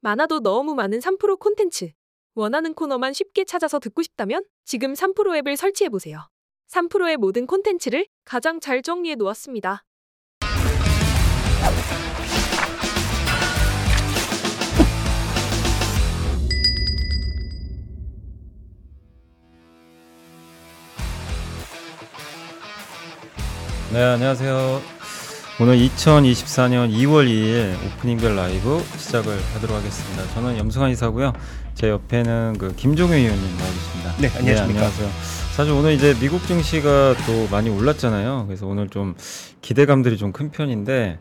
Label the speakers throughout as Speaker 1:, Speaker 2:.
Speaker 1: 많아도 너무 많은 3프로 콘텐츠. 원하는 코너만 쉽게 찾아서 듣고 싶다면 지금 3프로 앱을 설치해 보세요. 3프로의 모든 콘텐츠를 가장 잘 정리해 놓았습니다.
Speaker 2: 네, 안녕하세요. 오늘 2024년 2월 2일 오프닝별 라이브 시작을 하도록 하겠습니다. 저는 염승환 이사고요. 제 옆에는 그 김종현 의원님 나와 계십니다.
Speaker 3: 네, 안녕하십니까.
Speaker 2: 안녕하세요. 사실 오늘 이제 미국 증시가 또 많이 올랐잖아요. 그래서 오늘 좀 기대감들이 좀 큰 편인데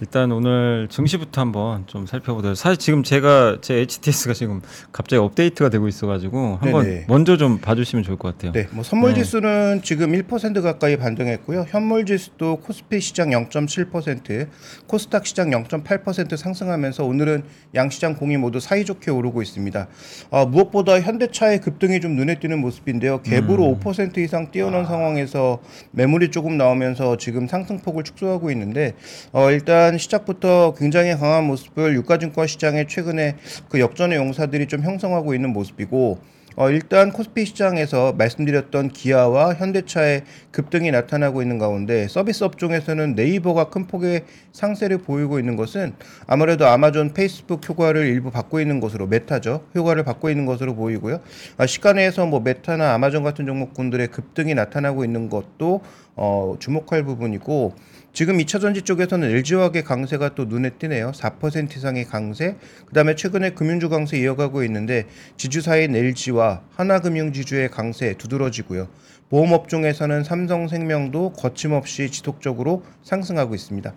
Speaker 2: 일단 오늘 증시부터 한번 좀 살펴보도록. 사실 지금 제가 제 HTS가 지금 갑자기 업데이트가 되고 있어가지고 한번
Speaker 3: 네네.
Speaker 2: 먼저 좀 봐주시면 좋을 것 같아요.
Speaker 3: 네, 뭐 선물
Speaker 2: 네.
Speaker 3: 지수는 지금 1% 가까이 반등했고요. 현물 지수도 코스피 시장 0.7%, 코스닥 시장 0.8% 상승하면서 오늘은 양 시장 공이 모두 사이좋게 오르고 있습니다. 어, 무엇보다 현대차의 급등이 좀 눈에 띄는 모습인데요. 갭으로 5% 이상 뛰어난 상황에서 매물이 조금 나오면서 지금 상승폭을 축소하고 있는데 어, 일단 시작부터 굉장히 강한 모습을 유가증권 시장에 최근에 그 역전의 용사들이 좀 형성하고 있는 모습이고 어, 일단 코스피 시장에서 말씀드렸던 기아와 현대차의 급등이 나타나고 있는 가운데 서비스 업종에서는 네이버가 큰 폭의 상세를 보이고 있는 것은 아무래도 아마존, 페이스북 효과를 일부 받고 있는 것으로 메타죠. 효과를 받고 있는 것으로 보이고요. 아, 시간에서 뭐 메타나 아마존 같은 종목군들의 급등이 나타나고 있는 것도 어, 주목할 부분이고 지금 2차 전지 쪽에서는 LG화학의 강세가 또 눈에 띄네요. 4% 이상의 강세. 그다음에 최근에 금융주 강세 이어가고 있는데 지주사인 LG와 하나금융지주의 강세 두드러지고요. 보험업종에서는 삼성생명도 거침없이 지속적으로 상승하고 있습니다.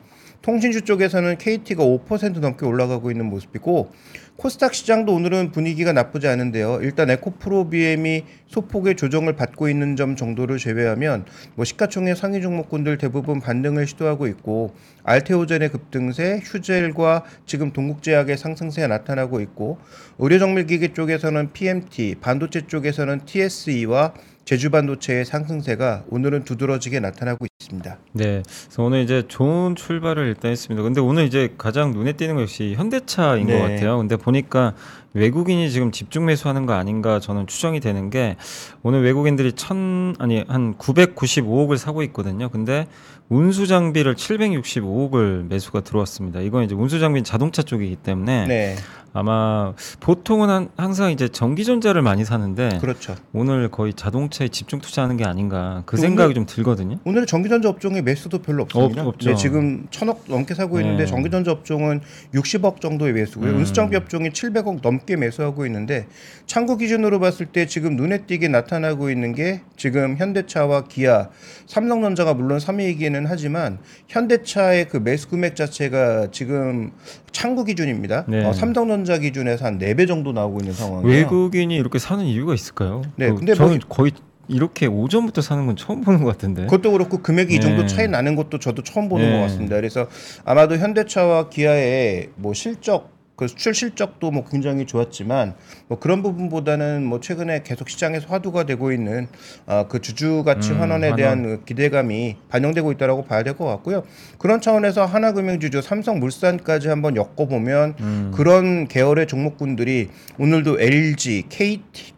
Speaker 3: 통신주 쪽에서는 KT가 5% 넘게 올라가고 있는 모습이고 코스닥 시장도 오늘은 분위기가 나쁘지 않은데요. 일단 에코프로비엠이 소폭의 조정을 받고 있는 점 정도를 제외하면 뭐 시가총액 상위 종목군들 대부분 반등을 시도하고 있고 알테오젠의 급등세, 휴젤과 지금 동국제약의 상승세가 나타나고 있고 의료정밀기기 쪽에서는 PMT, 반도체 쪽에서는 TSE와 제주 반도체의 상승세가 오늘은 두드러지게 나타나고 있습니다.
Speaker 2: 네, 그래서 오늘 이제 좋은 출발을 일단 했습니다. 근데 오늘 이제 가장 눈에 띄는 것이 현대차인
Speaker 3: 네.
Speaker 2: 것 같아요. 근데 보니까 외국인이 지금 집중 매수하는 거 아닌가 저는 추정이 되는 게 오늘 외국인들이 천 아니 한 995억을 사고 있거든요. 근데 운수 장비를 765억을 매수가 들어왔습니다. 이건 이제 운수 장비는 자동차 쪽이기 때문에
Speaker 3: 네,
Speaker 2: 아마 보통은 한, 항상 이제 전기전자를 많이 사는데
Speaker 3: 그렇죠.
Speaker 2: 오늘 거의 자동차에 집중 투자하는 게 아닌가 그
Speaker 3: 오늘-
Speaker 2: 생각이 좀 들거든요.
Speaker 3: 오늘 전기전자 업종에 매수도 별로 없습니다.
Speaker 2: 없-.
Speaker 3: 네, 지금 천억 넘게 사고 있는데
Speaker 2: 네.
Speaker 3: 전기전자 업종은 60억 정도의 매수고요.
Speaker 2: 음.
Speaker 3: 운수장비 업종이 700억 넘게 매수하고 있는데 창구 기준으로 봤을 때 지금 눈에 띄게 나타나고 있는 게 지금 현대차와 기아, 삼성전자가 물론 3위이기는 하지만 현대차의 그 매수 금액 자체가 지금 창구 기준입니다.
Speaker 2: 네.
Speaker 3: 어, 삼성전자 기준에서 한 4배 정도 나오고 있는 상황이에요.
Speaker 2: 외국인이 이렇게 사는 이유가 있을까요?
Speaker 3: 네,
Speaker 2: 그
Speaker 3: 근데
Speaker 2: 저는
Speaker 3: 뭐-
Speaker 2: 거의 이렇게 오전부터 사는 건 처음 보는 것 같은데.
Speaker 3: 그것도 그렇고 금액이 이 정도
Speaker 2: 네.
Speaker 3: 차이 나는 것도 저도 처음 보는
Speaker 2: 네.
Speaker 3: 것 같습니다. 그래서 아마도 현대차와 기아의 뭐 실적 그 수출 실적도 뭐 굉장히 좋았지만 뭐 그런 부분보다는 뭐 최근에 계속 시장에서 화두가 되고 있는 아, 그 주주 가치
Speaker 2: 음,
Speaker 3: 환원에
Speaker 2: 환원.
Speaker 3: 대한 그 기대감이 반영되고 있다라고 봐야 될 것 같고요. 그런 차원에서 하나금융주주, 삼성물산까지 한번 엮어 보면
Speaker 2: 음.
Speaker 3: 그런 계열의 종목군들이 오늘도 LG, KT,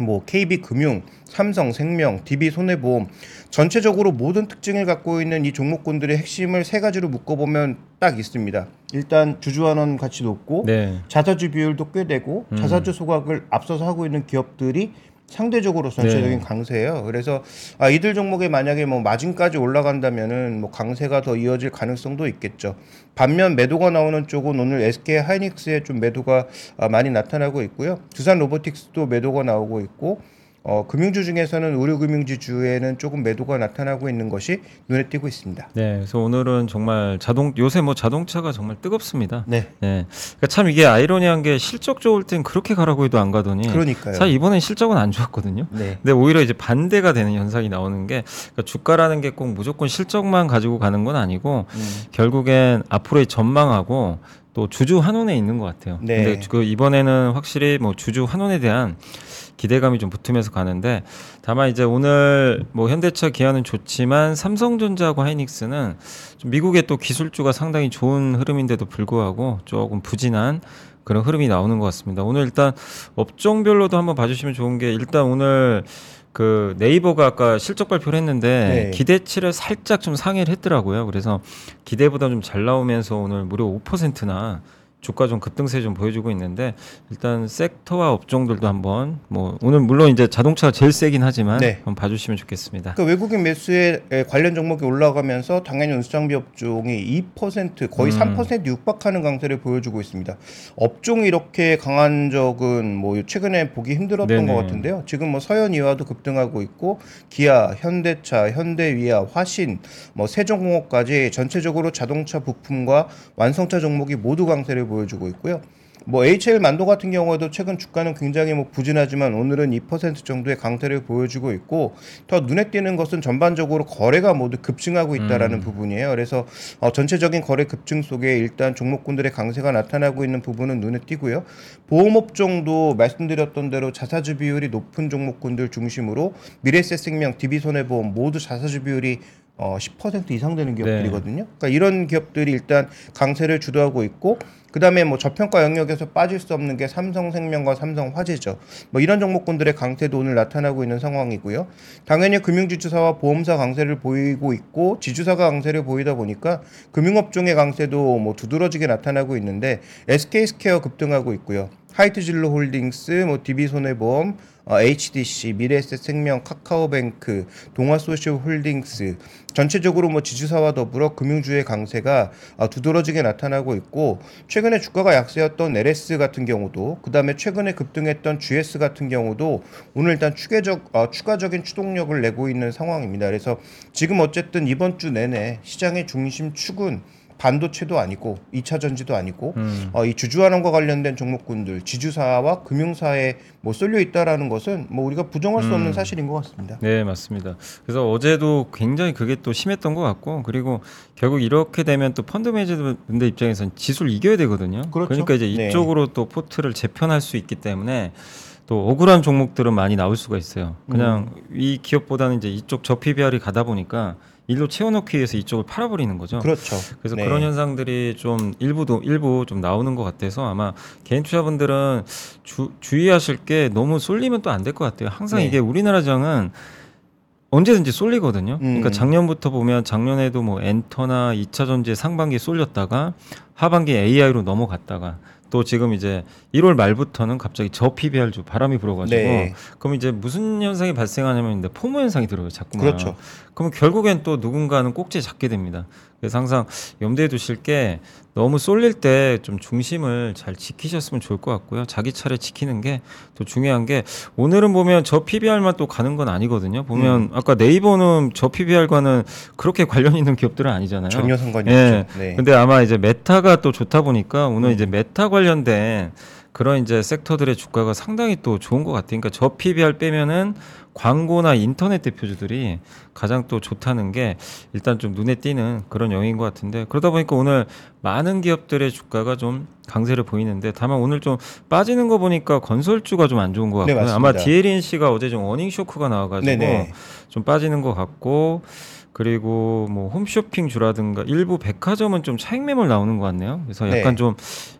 Speaker 3: 뭐 KB금융, 삼성생명, DB손해보험 전체적으로 모든 특징을 갖고 있는 이 종목군들의 핵심을 세 가지로 묶어보면 딱 있습니다. 일단 주주환원 가치 높고
Speaker 2: 네.
Speaker 3: 자사주 비율도 꽤 되고
Speaker 2: 음.
Speaker 3: 자사주 소각을 앞서서 하고 있는 기업들이 상대적으로 전체적인
Speaker 2: 네.
Speaker 3: 강세예요. 그래서 아, 이들 종목에 만약에 뭐 마진까지 올라간다면은 뭐 강세가 더 이어질 가능성도 있겠죠. 반면 매도가 나오는 쪽은 오늘 SK 하이닉스에 좀 매도가 아, 많이 나타나고 있고요. 두산 로보틱스도 매도가 나오고 있고 어, 금융주 중에서는 의료금융지주에는 조금 매도가 나타나고 있는 것이 눈에 띄고 있습니다.
Speaker 2: 네. 그래서 오늘은 정말 자동 요새 뭐 자동차가 정말 뜨겁습니다.
Speaker 3: 네,
Speaker 2: 네. 그러니까 참 이게 아이러니한 게 실적 좋을 땐 그렇게 가라고 해도 안 가더니
Speaker 3: 그러니까요.
Speaker 2: 사실 이번엔 실적은 안 좋았거든요.
Speaker 3: 네,
Speaker 2: 근데 오히려 이제 반대가 되는 현상이 나오는 게 그러니까 주가라는 게 꼭 무조건 실적만 가지고 가는 건 아니고
Speaker 3: 음,
Speaker 2: 결국엔 앞으로의 전망하고 또 주주 환원에 있는 것 같아요.
Speaker 3: 네.
Speaker 2: 근데 그 이번에는 확실히 뭐 주주 환원에 대한 기대감이 좀 붙으면서 가는데 다만 이제 오늘 뭐 현대차 기아는 좋지만 삼성전자하고 하이닉스는 좀 미국의 또 기술주가 상당히 좋은 흐름인데도 불구하고 조금 부진한 그런 흐름이 나오는 것 같습니다. 오늘 일단 업종별로도 한번 봐주시면 좋은 게 일단 오늘 그 네이버가 아까 실적 발표를 했는데
Speaker 3: 네.
Speaker 2: 기대치를 살짝 좀 상회를 했더라고요. 그래서 기대보다 좀 잘 나오면서 오늘 무려 5%나 주가 좀 급등세 좀 보여주고 있는데 일단 섹터와 업종들도 한번 뭐 오늘 물론 이제 자동차가 제일 세긴 하지만
Speaker 3: 네.
Speaker 2: 한번 봐주시면 좋겠습니다.
Speaker 3: 그 외국인 매수에 에, 관련 종목이 올라가면서 당연히 운수장비 업종이 2% 거의
Speaker 2: 음.
Speaker 3: 3% 육박하는 강세를 보여주고 있습니다. 업종이 이렇게 강한 적은 뭐 최근에 보기 힘들었던
Speaker 2: 네네.
Speaker 3: 것 같은데요. 지금 뭐 서현이와도 급등하고 있고 기아, 현대차, 현대위아, 화신, 뭐 세종공업까지 전체적으로 자동차 부품과 완성차 종목이 모두 강세를 보여 주고 있고요. 뭐 HL 만도 같은 경우에도 최근 주가는 굉장히 뭐 부진하지만 오늘은 2% 정도의 강세를 보여주고 있고 더 눈에 띄는 것은 전반적으로 거래가 모두 급증하고 있다라는 부분이에요. 그래서 어, 전체적인 거래 급증 속에 일단 종목군들의 강세가 나타나고 있는 부분은 눈에 띄고요. 보험업종도 말씀드렸던 대로 자사주 비율이 높은 종목군들 중심으로 미래에셋생명, DB손해보험 모두 자사주 비율이 어, 10% 이상 되는 기업들이거든요. 그러니까 이런 기업들이 일단 강세를 주도하고 있고 그 다음에 뭐 저평가 영역에서 빠질 수 없는 게 삼성생명과 삼성화재죠. 뭐 이런 종목군들의 강세도 오늘 나타나고 있는 상황이고요. 당연히 금융지주사와 보험사 강세를 보이고 있고 지주사가 강세를 보이다 보니까 금융업종의 강세도 뭐 두드러지게 나타나고 있는데 SK스퀘어 급등하고 있고요. 하이트진로 홀딩스, 뭐 DB손해보험, 어, HDC, 미래에셋생명, 카카오뱅크, 동아소셜홀딩스 전체적으로 뭐 지주사와 더불어 금융주의 강세가 어, 두드러지게 나타나고 있고 최근에 주가가 약세였던 LS 같은 경우도 그 다음에 최근에 급등했던 GS 같은 경우도 오늘 일단 추계적 어, 추가적인 추동력을 내고 있는 상황입니다. 그래서 지금 어쨌든 이번 주 내내 시장의 중심 축은 반도체도 아니고 2차 전지도 아니고
Speaker 2: 음.
Speaker 3: 어, 이 주주환원과 관련된 종목군들 지주사와 금융사에 뭐 쏠려 있다라는 것은 뭐 우리가 부정할 수 없는
Speaker 2: 음.
Speaker 3: 사실인 것 같습니다.
Speaker 2: 네, 맞습니다. 그래서 어제도 굉장히 그게 또 심했던 것 같고, 그리고 결국 이렇게 되면 또 펀드 매니저분들 입장에서는 지수를 이겨야 되거든요.
Speaker 3: 그렇죠.
Speaker 2: 러니까 이제
Speaker 3: 네.
Speaker 2: 이쪽으로 또 포트를 재편할 수 있기 때문에 또 억울한 종목들은 많이 나올 수가 있어요. 그냥
Speaker 3: 음.
Speaker 2: 이 기업보다는 이제 이쪽 저 PBR이 가다 보니까 일로 채워넣기 위해서 이쪽을 팔아버리는 거죠.
Speaker 3: 그렇죠.
Speaker 2: 그래서
Speaker 3: 네.
Speaker 2: 그런 현상들이 좀 일부도 일부 좀 나오는 것 같아서 아마 개인 투자분들은 주, 주의하실 게 너무 쏠리면 또 안 될 것 같아요. 항상
Speaker 3: 네.
Speaker 2: 이게 우리나라 장은 언제든지 쏠리거든요. 그러니까
Speaker 3: 음.
Speaker 2: 작년부터 보면 작년에도 뭐 엔터나 2차 전지에 상반기에 쏠렸다가 하반기에 AI로 넘어갔다가 또 지금 이제 1월 말부터는 갑자기 저 PBR주 바람이 불어가지고
Speaker 3: 네.
Speaker 2: 그럼 이제 무슨 현상이 발생하냐면 이제 포모 현상이 들어요. 자꾸만.
Speaker 3: 그렇죠.
Speaker 2: 그러면 결국엔 또 누군가는 꼭지에 잡게 됩니다. 그래서 항상 염두에 두실 게 너무 쏠릴 때 좀 중심을 잘 지키셨으면 좋을 것 같고요. 자기 차례 지키는 게 또 중요한 게 오늘은 보면 저 PBR만 또 가는 건 아니거든요. 보면
Speaker 3: 음.
Speaker 2: 아까 네이버는 저 PBR과는 그렇게 관련 있는 기업들은 아니잖아요.
Speaker 3: 전혀 상관이
Speaker 2: 예.
Speaker 3: 없죠. 네.
Speaker 2: 근데 아마 이제 메타가 또 좋다 보니까 오늘
Speaker 3: 음.
Speaker 2: 이제 메타 관련된 그런 이제 섹터들의 주가가 상당히 또 좋은 것 같아요. 그러니까 저 PBR 빼면은 광고나 인터넷 대표주들이 가장 또 좋다는 게 일단 좀 눈에 띄는 그런 영역인 것 같은데 그러다 보니까 오늘 많은 기업들의 주가가 좀 강세를 보이는데 다만 오늘 좀 빠지는 거 보니까 건설주가 좀 안 좋은 것
Speaker 3: 네,
Speaker 2: 같고요.
Speaker 3: 맞습니다.
Speaker 2: 아마 DLNC가 어제 좀 어닝 쇼크가 나와가지고
Speaker 3: 네네.
Speaker 2: 좀 빠지는 것 같고 그리고 뭐 홈쇼핑 주라든가 일부 백화점은 좀 차익 매물 나오는 것 같네요. 그래서 약간
Speaker 3: 네.
Speaker 2: 좀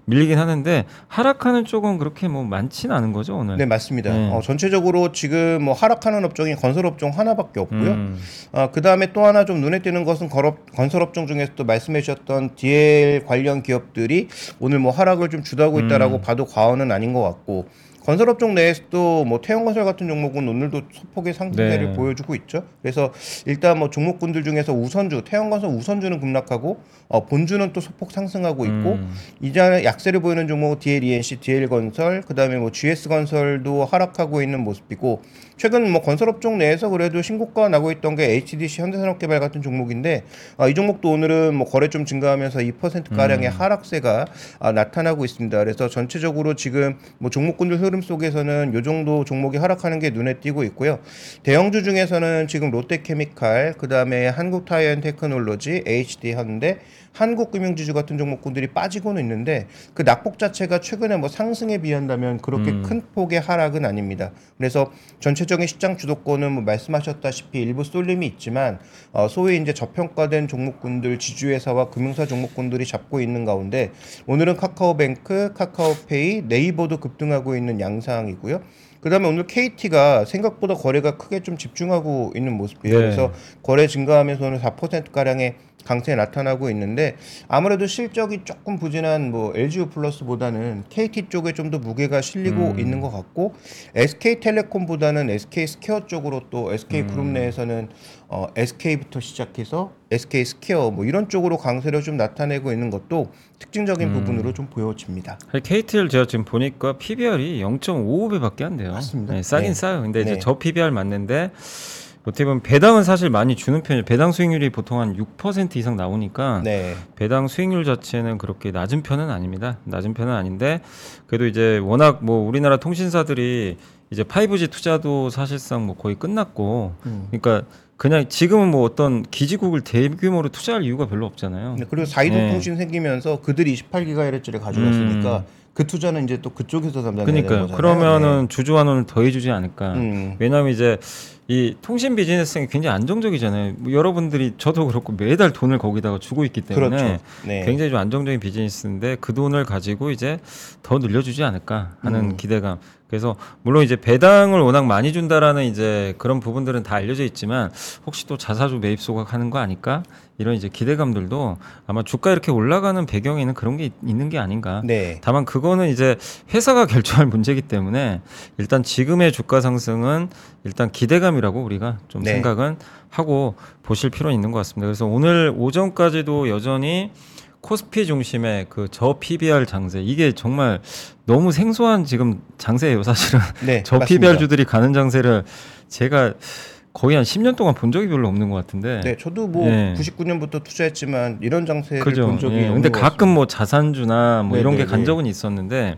Speaker 2: 밀리긴 하는데 하락하는 쪽은 그렇게 뭐 많지는 않은 거죠 오늘.
Speaker 3: 네 맞습니다.
Speaker 2: 네.
Speaker 3: 어, 전체적으로 지금 뭐 하락하는 업종이 건설업종 하나밖에 없고요.
Speaker 2: 음,
Speaker 3: 어, 그 다음에 또 하나 좀 눈에 띄는 것은 걸업, 건설업종 중에서도 말씀해 주셨던 DL 관련 기업들이 오늘 뭐 하락을 좀 주도하고 있다라고
Speaker 2: 음.
Speaker 3: 봐도 과언은 아닌 것 같고 건설업종 내에서도 뭐 태형건설 같은 종목은 오늘도 소폭의 상승세를
Speaker 2: 네.
Speaker 3: 보여주고 있죠. 그래서 일단 뭐 종목군들 중에서 우선주, 태형건설 우선주는 급락하고 어, 본주는 또 소폭 상승하고 있고
Speaker 2: 음.
Speaker 3: 이제 약세를 보이는 종목은 DLENC, DL건설, 그다음에 뭐 GS건설도 하락하고 있는 모습이고 최근 뭐 건설업종 내에서 그래도 신고가 나고 있던 게 HDC 현대산업개발 같은 종목인데 아, 이 종목도 오늘은 뭐 거래 좀 증가하면서 2% 가량의
Speaker 2: 음.
Speaker 3: 하락세가 아, 나타나고 있습니다. 그래서 전체적으로 지금 뭐 종목군들 흐름 속에서는 요 정도 종목이 하락하는 게 눈에 띄고 있고요. 대형주 중에서는 지금 롯데케미칼, 그 다음에 한국타이어앤테크놀로지, HD 현대, 한국금융지주 같은 종목군들이 빠지고는 있는데 그 낙폭 자체가 최근에 뭐 상승에 비한다면 그렇게
Speaker 2: 음.
Speaker 3: 큰 폭의 하락은 아닙니다. 그래서 전체 적인 시장 주도권은 뭐 말씀하셨다시피 일부 쏠림이 있지만 어, 소위 이제 저평가된 종목군들 지주회사와 금융사 종목군들이 잡고 있는 가운데 오늘은 카카오뱅크, 카카오페이, 네이버도 급등하고 있는 양상이고요. 그다음에 오늘 KT가 생각보다 거래가 크게 좀 집중하고 있는 모습이에요.
Speaker 2: 네.
Speaker 3: 그래서 거래 증가하면서 오늘 4% 가량의 강세 나타나고 있는데 아무래도 실적이 조금 부진한 뭐 LGU 플러스보다는 KT 쪽에 좀 더 무게가 실리고
Speaker 2: 음.
Speaker 3: 있는 것 같고 SK텔레콤보다는 SK 스퀘어 쪽으로 또 SK
Speaker 2: 음.
Speaker 3: 그룹 내에서는 어, SK부터 시작해서 SK 스퀘어 뭐 이런 쪽으로 강세를 좀 나타내고 있는 것도 특징적인
Speaker 2: 음.
Speaker 3: 부분으로 좀 보여집니다.
Speaker 2: KT를 제가 지금 보니까 PBR이 0.55배밖에 안 돼요.
Speaker 3: 맞습니다.
Speaker 2: 네, 싸긴
Speaker 3: 네.
Speaker 2: 싸요. 근데 이제
Speaker 3: 네.
Speaker 2: 저 PBR 맞는데 어떻게 보면 배당은 사실 많이 주는 편이에요. 배당 수익률이 보통 한 6% 이상 나오니까
Speaker 3: 네.
Speaker 2: 배당 수익률 자체는 그렇게 낮은 편은 아닙니다. 낮은 편은 아닌데 그래도 이제 워낙 뭐 우리나라 통신사들이 이제 5G 투자도 사실상 뭐 거의 끝났고
Speaker 3: 음.
Speaker 2: 그러니까 그냥 지금은 뭐 어떤 기지국을 대규모로 투자할 이유가 별로 없잖아요.
Speaker 3: 네, 그리고 4이동
Speaker 2: 네.
Speaker 3: 통신 생기면서 그들이 28기가헤르츠를 가져갔으니까 그 투자는 이제 또 그쪽에서 담당해야 되는
Speaker 2: 음.
Speaker 3: 거잖아요.
Speaker 2: 그러면은 주주환원을 더해주지 않을까.
Speaker 3: 네. 음.
Speaker 2: 왜냐하면 이제 이 통신 비즈니스가 굉장히 안정적이잖아요. 뭐 여러분들이 저도 그렇고 매달 돈을 거기다가 주고 있기 때문에
Speaker 3: 그렇죠. 네.
Speaker 2: 굉장히 좀 안정적인 비즈니스인데 그 돈을 가지고 이제 더 늘려주지 않을까 하는
Speaker 3: 음.
Speaker 2: 기대감. 그래서 물론 이제 배당을 워낙 많이 준다라는 이제 그런 부분들은 다 알려져 있지만 혹시 또 자사주 매입 소각하는 거 아닐까 이런 이제 기대감들도 아마 주가 이렇게 올라가는 배경에는 그런 게 있- 있는 게 아닌가.
Speaker 3: 네.
Speaker 2: 다만 그거는 이제 회사가 결정할 문제이기 때문에 일단 지금의 주가 상승은 일단 기대감이라고 우리가 좀
Speaker 3: 네.
Speaker 2: 생각은 하고 보실 필요는 있는 것 같습니다. 그래서 오늘 오전까지도 여전히 코스피 중심의 그 저 PBR 장세 이게 정말 너무 생소한 지금 장세예요 사실은
Speaker 3: 네.
Speaker 2: 저
Speaker 3: 맞습니다.
Speaker 2: PBR 주들이 가는 장세를 제가 거의 한 10년 동안 본 적이 별로 없는 것 같은데
Speaker 3: 네, 저도 뭐
Speaker 2: 예.
Speaker 3: 99년부터 투자했지만 이런 장세를
Speaker 2: 그죠.
Speaker 3: 본 적이
Speaker 2: 예.
Speaker 3: 없는
Speaker 2: 근데
Speaker 3: 것
Speaker 2: 가끔 뭐 자산주나 뭐 이런 게
Speaker 3: 네네네.
Speaker 2: 간 적은 있었는데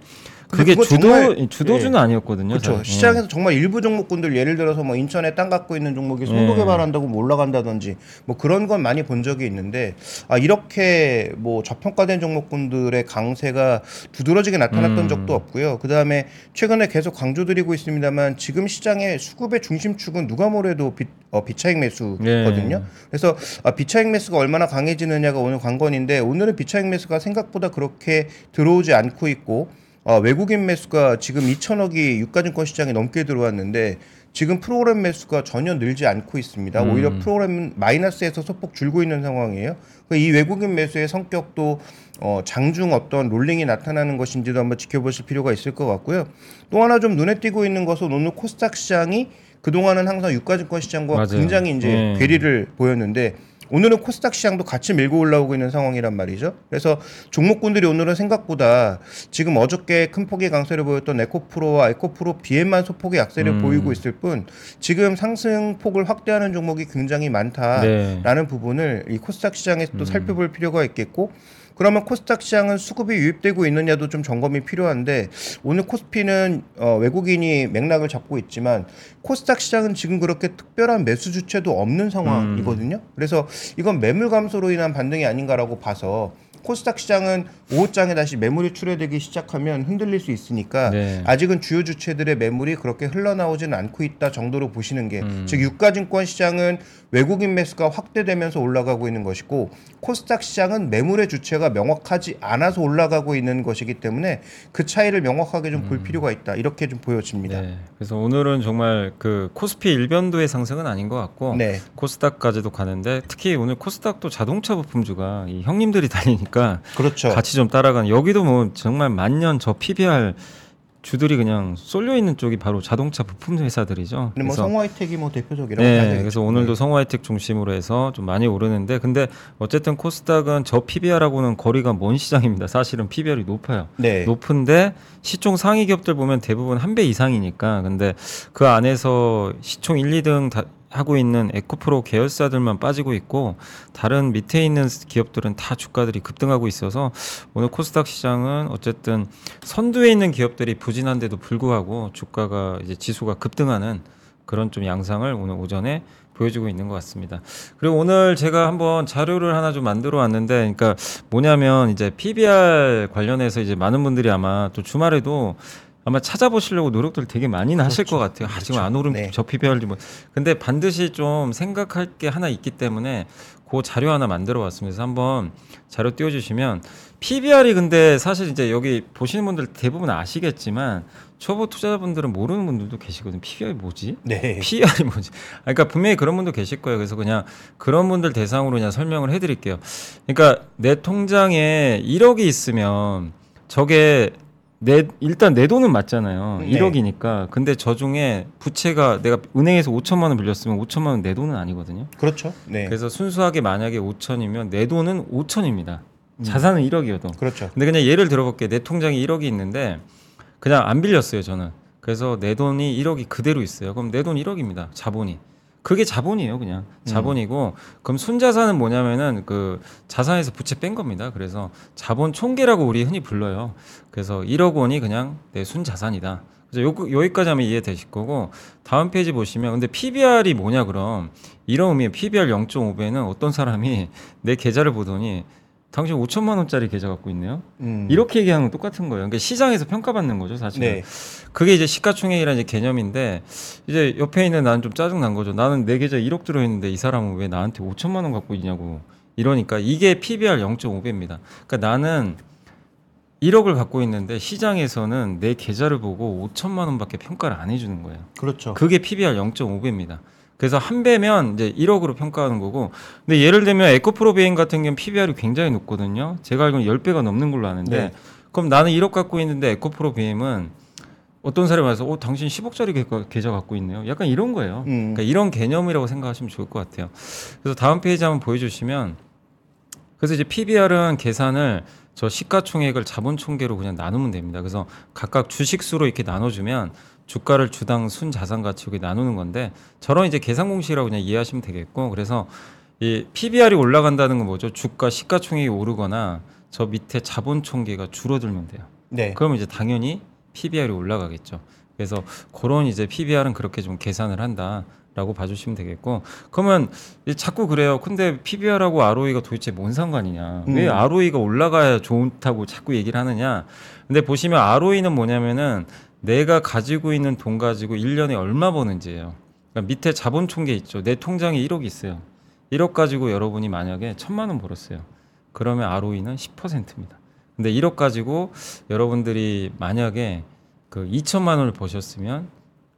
Speaker 2: 그게 주도 주도주는 아니었거든요.
Speaker 3: 그렇죠.
Speaker 2: 사실.
Speaker 3: 시장에서 정말 일부 종목군들 예를 들어서 뭐 인천에 땅 갖고 있는 종목이 송도
Speaker 2: 예.
Speaker 3: 개발한다고 뭐 올라간다든지 뭐 그런 건 많이 본 적이 있는데 아 이렇게 뭐 저평가된 종목군들의 강세가 두드러지게 나타났던
Speaker 2: 음.
Speaker 3: 적도 없고요. 그 다음에 최근에 계속 강조드리고 있습니다만 지금 시장의 수급의 중심축은 누가 뭐래도 비, 어, 비차익 매수거든요.
Speaker 2: 예.
Speaker 3: 그래서 아, 비차익 매수가 얼마나 강해지느냐가 오늘 관건인데 오늘은 비차익 매수가 생각보다 그렇게 들어오지 않고 있고 어, 외국인 매수가 지금 2천억이 유가증권 시장에 넘게 들어왔는데 지금 프로그램 매수가 전혀 늘지 않고 있습니다.
Speaker 2: 음.
Speaker 3: 오히려 프로그램은 마이너스에서 소폭 줄고 있는 상황이에요. 그이 외국인 매수의 성격도 어, 장중 어떤 롤링이 나타나는 것인지도 한번 지켜보실 필요가 있을 것 같고요. 또 하나 좀 눈에 띄고 있는 것은 오늘 코스닥 시장이 그동안은 항상 유가증권 시장과
Speaker 2: 맞아요.
Speaker 3: 굉장히 이제
Speaker 2: 예.
Speaker 3: 괴리를 보였는데 오늘은 코스닥 시장도 같이 밀고 올라오고 있는 상황이란 말이죠. 그래서 종목군들이 오늘은 생각보다 지금 어저께 큰 폭의 강세를 보였던 에코프로와 에코프로 비엔만 소폭의 약세를
Speaker 2: 음.
Speaker 3: 보이고 있을 뿐 지금 상승폭을 확대하는 종목이 굉장히 많다라는
Speaker 2: 네.
Speaker 3: 부분을 이 코스닥 시장에서 또
Speaker 2: 음.
Speaker 3: 살펴볼 필요가 있겠고 그러면 코스닥 시장은 수급이 유입되고 있느냐도 좀 점검이 필요한데 오늘 코스피는 어, 외국인이 맥락을 잡고 있지만 코스닥 시장은 지금 그렇게 특별한 매수 주체도 없는 상황이거든요. 그래서 이건 매물 감소로 인한 반등이 아닌가라고 봐서 코스닥 시장은 오후장에 다시 매물이 출회되기 시작하면 흔들릴 수 있으니까
Speaker 2: 네.
Speaker 3: 아직은 주요 주체들의 매물이 그렇게 흘러나오지는 않고 있다 정도로 보시는 게
Speaker 2: 음.
Speaker 3: 즉 유가증권 시장은 외국인 매수가 확대되면서 올라가고 있는 것이고 코스닥 시장은 매물의 주체가 명확하지 않아서 올라가고 있는 것이기 때문에 그 차이를 명확하게 좀 볼 필요가 있다 이렇게 좀 보여집니다.
Speaker 2: 음. 네. 그래서 오늘은 정말 그 코스피 일변도의 상승은 아닌 것 같고
Speaker 3: 네.
Speaker 2: 코스닥까지도 가는데 특히 오늘 코스닥도 자동차 부품주가 이 형님들이 달리니까
Speaker 3: 그렇죠.
Speaker 2: 같이 좀 따라가는 여기도 뭐 정말 만년 저 PBR 주들이 그냥 쏠려 있는 쪽이 바로 자동차 부품 회사들이죠.
Speaker 3: 근데 뭐 성화이텍이 뭐 대표적이라고
Speaker 2: 네. 그래서 오늘도 성화이텍 중심으로 해서 좀 많이 오르는데 근데 어쨌든 코스닥은 저 PBR하고는 거리가 먼 시장입니다. 사실은 PBR이 높아요.
Speaker 3: 네.
Speaker 2: 높은데 시총 상위 기업들 보면 대부분 한 배 이상이니까 근데 그 안에서 시총 1, 2등 다 하고 있는 에코프로 계열사들만 빠지고 있고 다른 밑에 있는 기업들은 다 주가들이 급등하고 있어서 오늘 코스닥 시장은 어쨌든 선두에 있는 기업들이 부진한데도 불구하고 주가가 이제 지수가 급등하는 그런 좀 양상을 오늘 오전에 보여주고 있는 것 같습니다. 그리고 오늘 제가 한번 자료를 하나 좀 만들어 왔는데, 그러니까 뭐냐면 이제 PBR 관련해서 이제 많은 분들이 아마 또 주말에도 아마 찾아보시려고 노력들 되게 많이 하실 것 같아요. 아, 지금 안 오른
Speaker 3: 네.
Speaker 2: 저 PBR이 뭐. 근데 반드시 좀 생각할 게 하나 있기 때문에 그 자료 하나 만들어 왔습니다. 그래서 한번 자료 띄워주시면 PBR이 근데 사실 이제 여기 보시는 분들 대부분 아시겠지만 초보 투자자분들은 모르는 분들도 계시거든요. PBR이 뭐지?
Speaker 3: 네.
Speaker 2: PR이 뭐지? 아, 그러니까 분명히 그런 분도 계실 거예요. 그래서 그냥 그런 분들 대상으로 그냥 설명을 해드릴게요. 그러니까 내 통장에 1억이 있으면 저게 내 일단 내 돈은 맞잖아요.
Speaker 3: 네.
Speaker 2: 1억이니까. 근데 저 중에 부채가 내가 은행에서 5천만 원 빌렸으면 5천만 원 내 돈은 아니거든요.
Speaker 3: 그렇죠. 네.
Speaker 2: 그래서 순수하게 만약에 5천이면 내 돈은 5천입니다. 자산은 1억이어도.
Speaker 3: 그렇죠.
Speaker 2: 근데 그냥 예를 들어볼게요. 내 통장에 1억이 있는데 그냥 안 빌렸어요. 저는. 그래서 내 돈이 1억이 그대로 있어요. 그럼 내 돈 1억입니다. 자본이. 그게 자본이에요, 그냥 자본이고 그럼 순자산은 뭐냐면은 그 자산에서 부채 뺀 겁니다. 그래서 자본 총계라고 우리 흔히 불러요. 그래서 1억 원이 그냥 내 순자산이다. 그래서 요, 여기까지 하면 이해되실 거고 다음 페이지 보시면 근데 PBR이 뭐냐 그럼 이런 의미예요. PBR 0.5배는 어떤 사람이 내 계좌를 보더니 당신 5천만 원짜리 계좌 갖고 있네요.
Speaker 3: 음.
Speaker 2: 이렇게 얘기하는 건 똑같은 거예요. 그러니까 시장에서 평가받는 거죠, 사실은.
Speaker 3: 네.
Speaker 2: 그게 이제 시가총액이라는 이제 개념인데 이제 옆에 있는 나는 좀 짜증 난 거죠. 나는 내 계좌 1억 들어 있는데 이 사람은 왜 나한테 5천만 원 갖고 있냐고. 이러니까 이게 PBR 0.5배입니다. 그러니까 나는 1억을 갖고 있는데 시장에서는 내 계좌를 보고 5천만 원밖에 평가를 안 해주는 거예요.
Speaker 3: 그렇죠.
Speaker 2: 그게 PBR 0.5배입니다. 그래서 한 배면 이제 1억으로 평가하는 거고. 근데 예를 들면 에코프로 베인 같은 경우는 PBR이 굉장히 높거든요. 제가 알기로는 10배가 넘는 걸로 아는데
Speaker 3: 네.
Speaker 2: 그럼 나는 1억 갖고 있는데 에코프로베임은 어떤 사람이 와서 어 당신 10억짜리 계- 계좌 갖고 있네요. 약간 이런 거예요.
Speaker 3: 음.
Speaker 2: 그러니까 이런 개념이라고 생각하시면 좋을 것 같아요. 그래서 다음 페이지 한번 보여주시면 그래서 이제 PBR은 계산을 저 시가총액을 자본총계로 그냥 나누면 됩니다. 그래서 각각 주식수로 이렇게 나눠주면 주가를 주당 순자산 가치 이렇게 나누는 건데 저런 이제 계산 공식이라고 그냥 이해하시면 되겠고 그래서 이 PBR이 올라간다는 건 뭐죠? 주가 시가총액이 오르거나 저 밑에 자본총계가 줄어들면 돼요.
Speaker 3: 네.
Speaker 2: 그러면 이제 당연히 PBR이 올라가겠죠. 그래서 그런 이제 PBR은 그렇게 좀 계산을 한다 라고 봐주시면 되겠고 그러면 이 자꾸 그래요. 근데 PBR하고 ROE가 도대체 뭔 상관이냐? 왜
Speaker 3: 음.
Speaker 2: ROE가 올라가야 좋다고 자꾸 얘기를 하느냐? 근데 보시면 ROE는 뭐냐면은 내가 가지고 있는 돈 가지고 1년에 얼마 버는지예요. 그러니까 밑에 자본 총계 있죠. 내 통장에 1억 있어요. 1억 가지고 여러분이 만약에 천만 원 벌었어요. 그러면 ROE는 10%입니다. 근데 1억 가지고 여러분들이 만약에 그 2천만 원을 버셨으면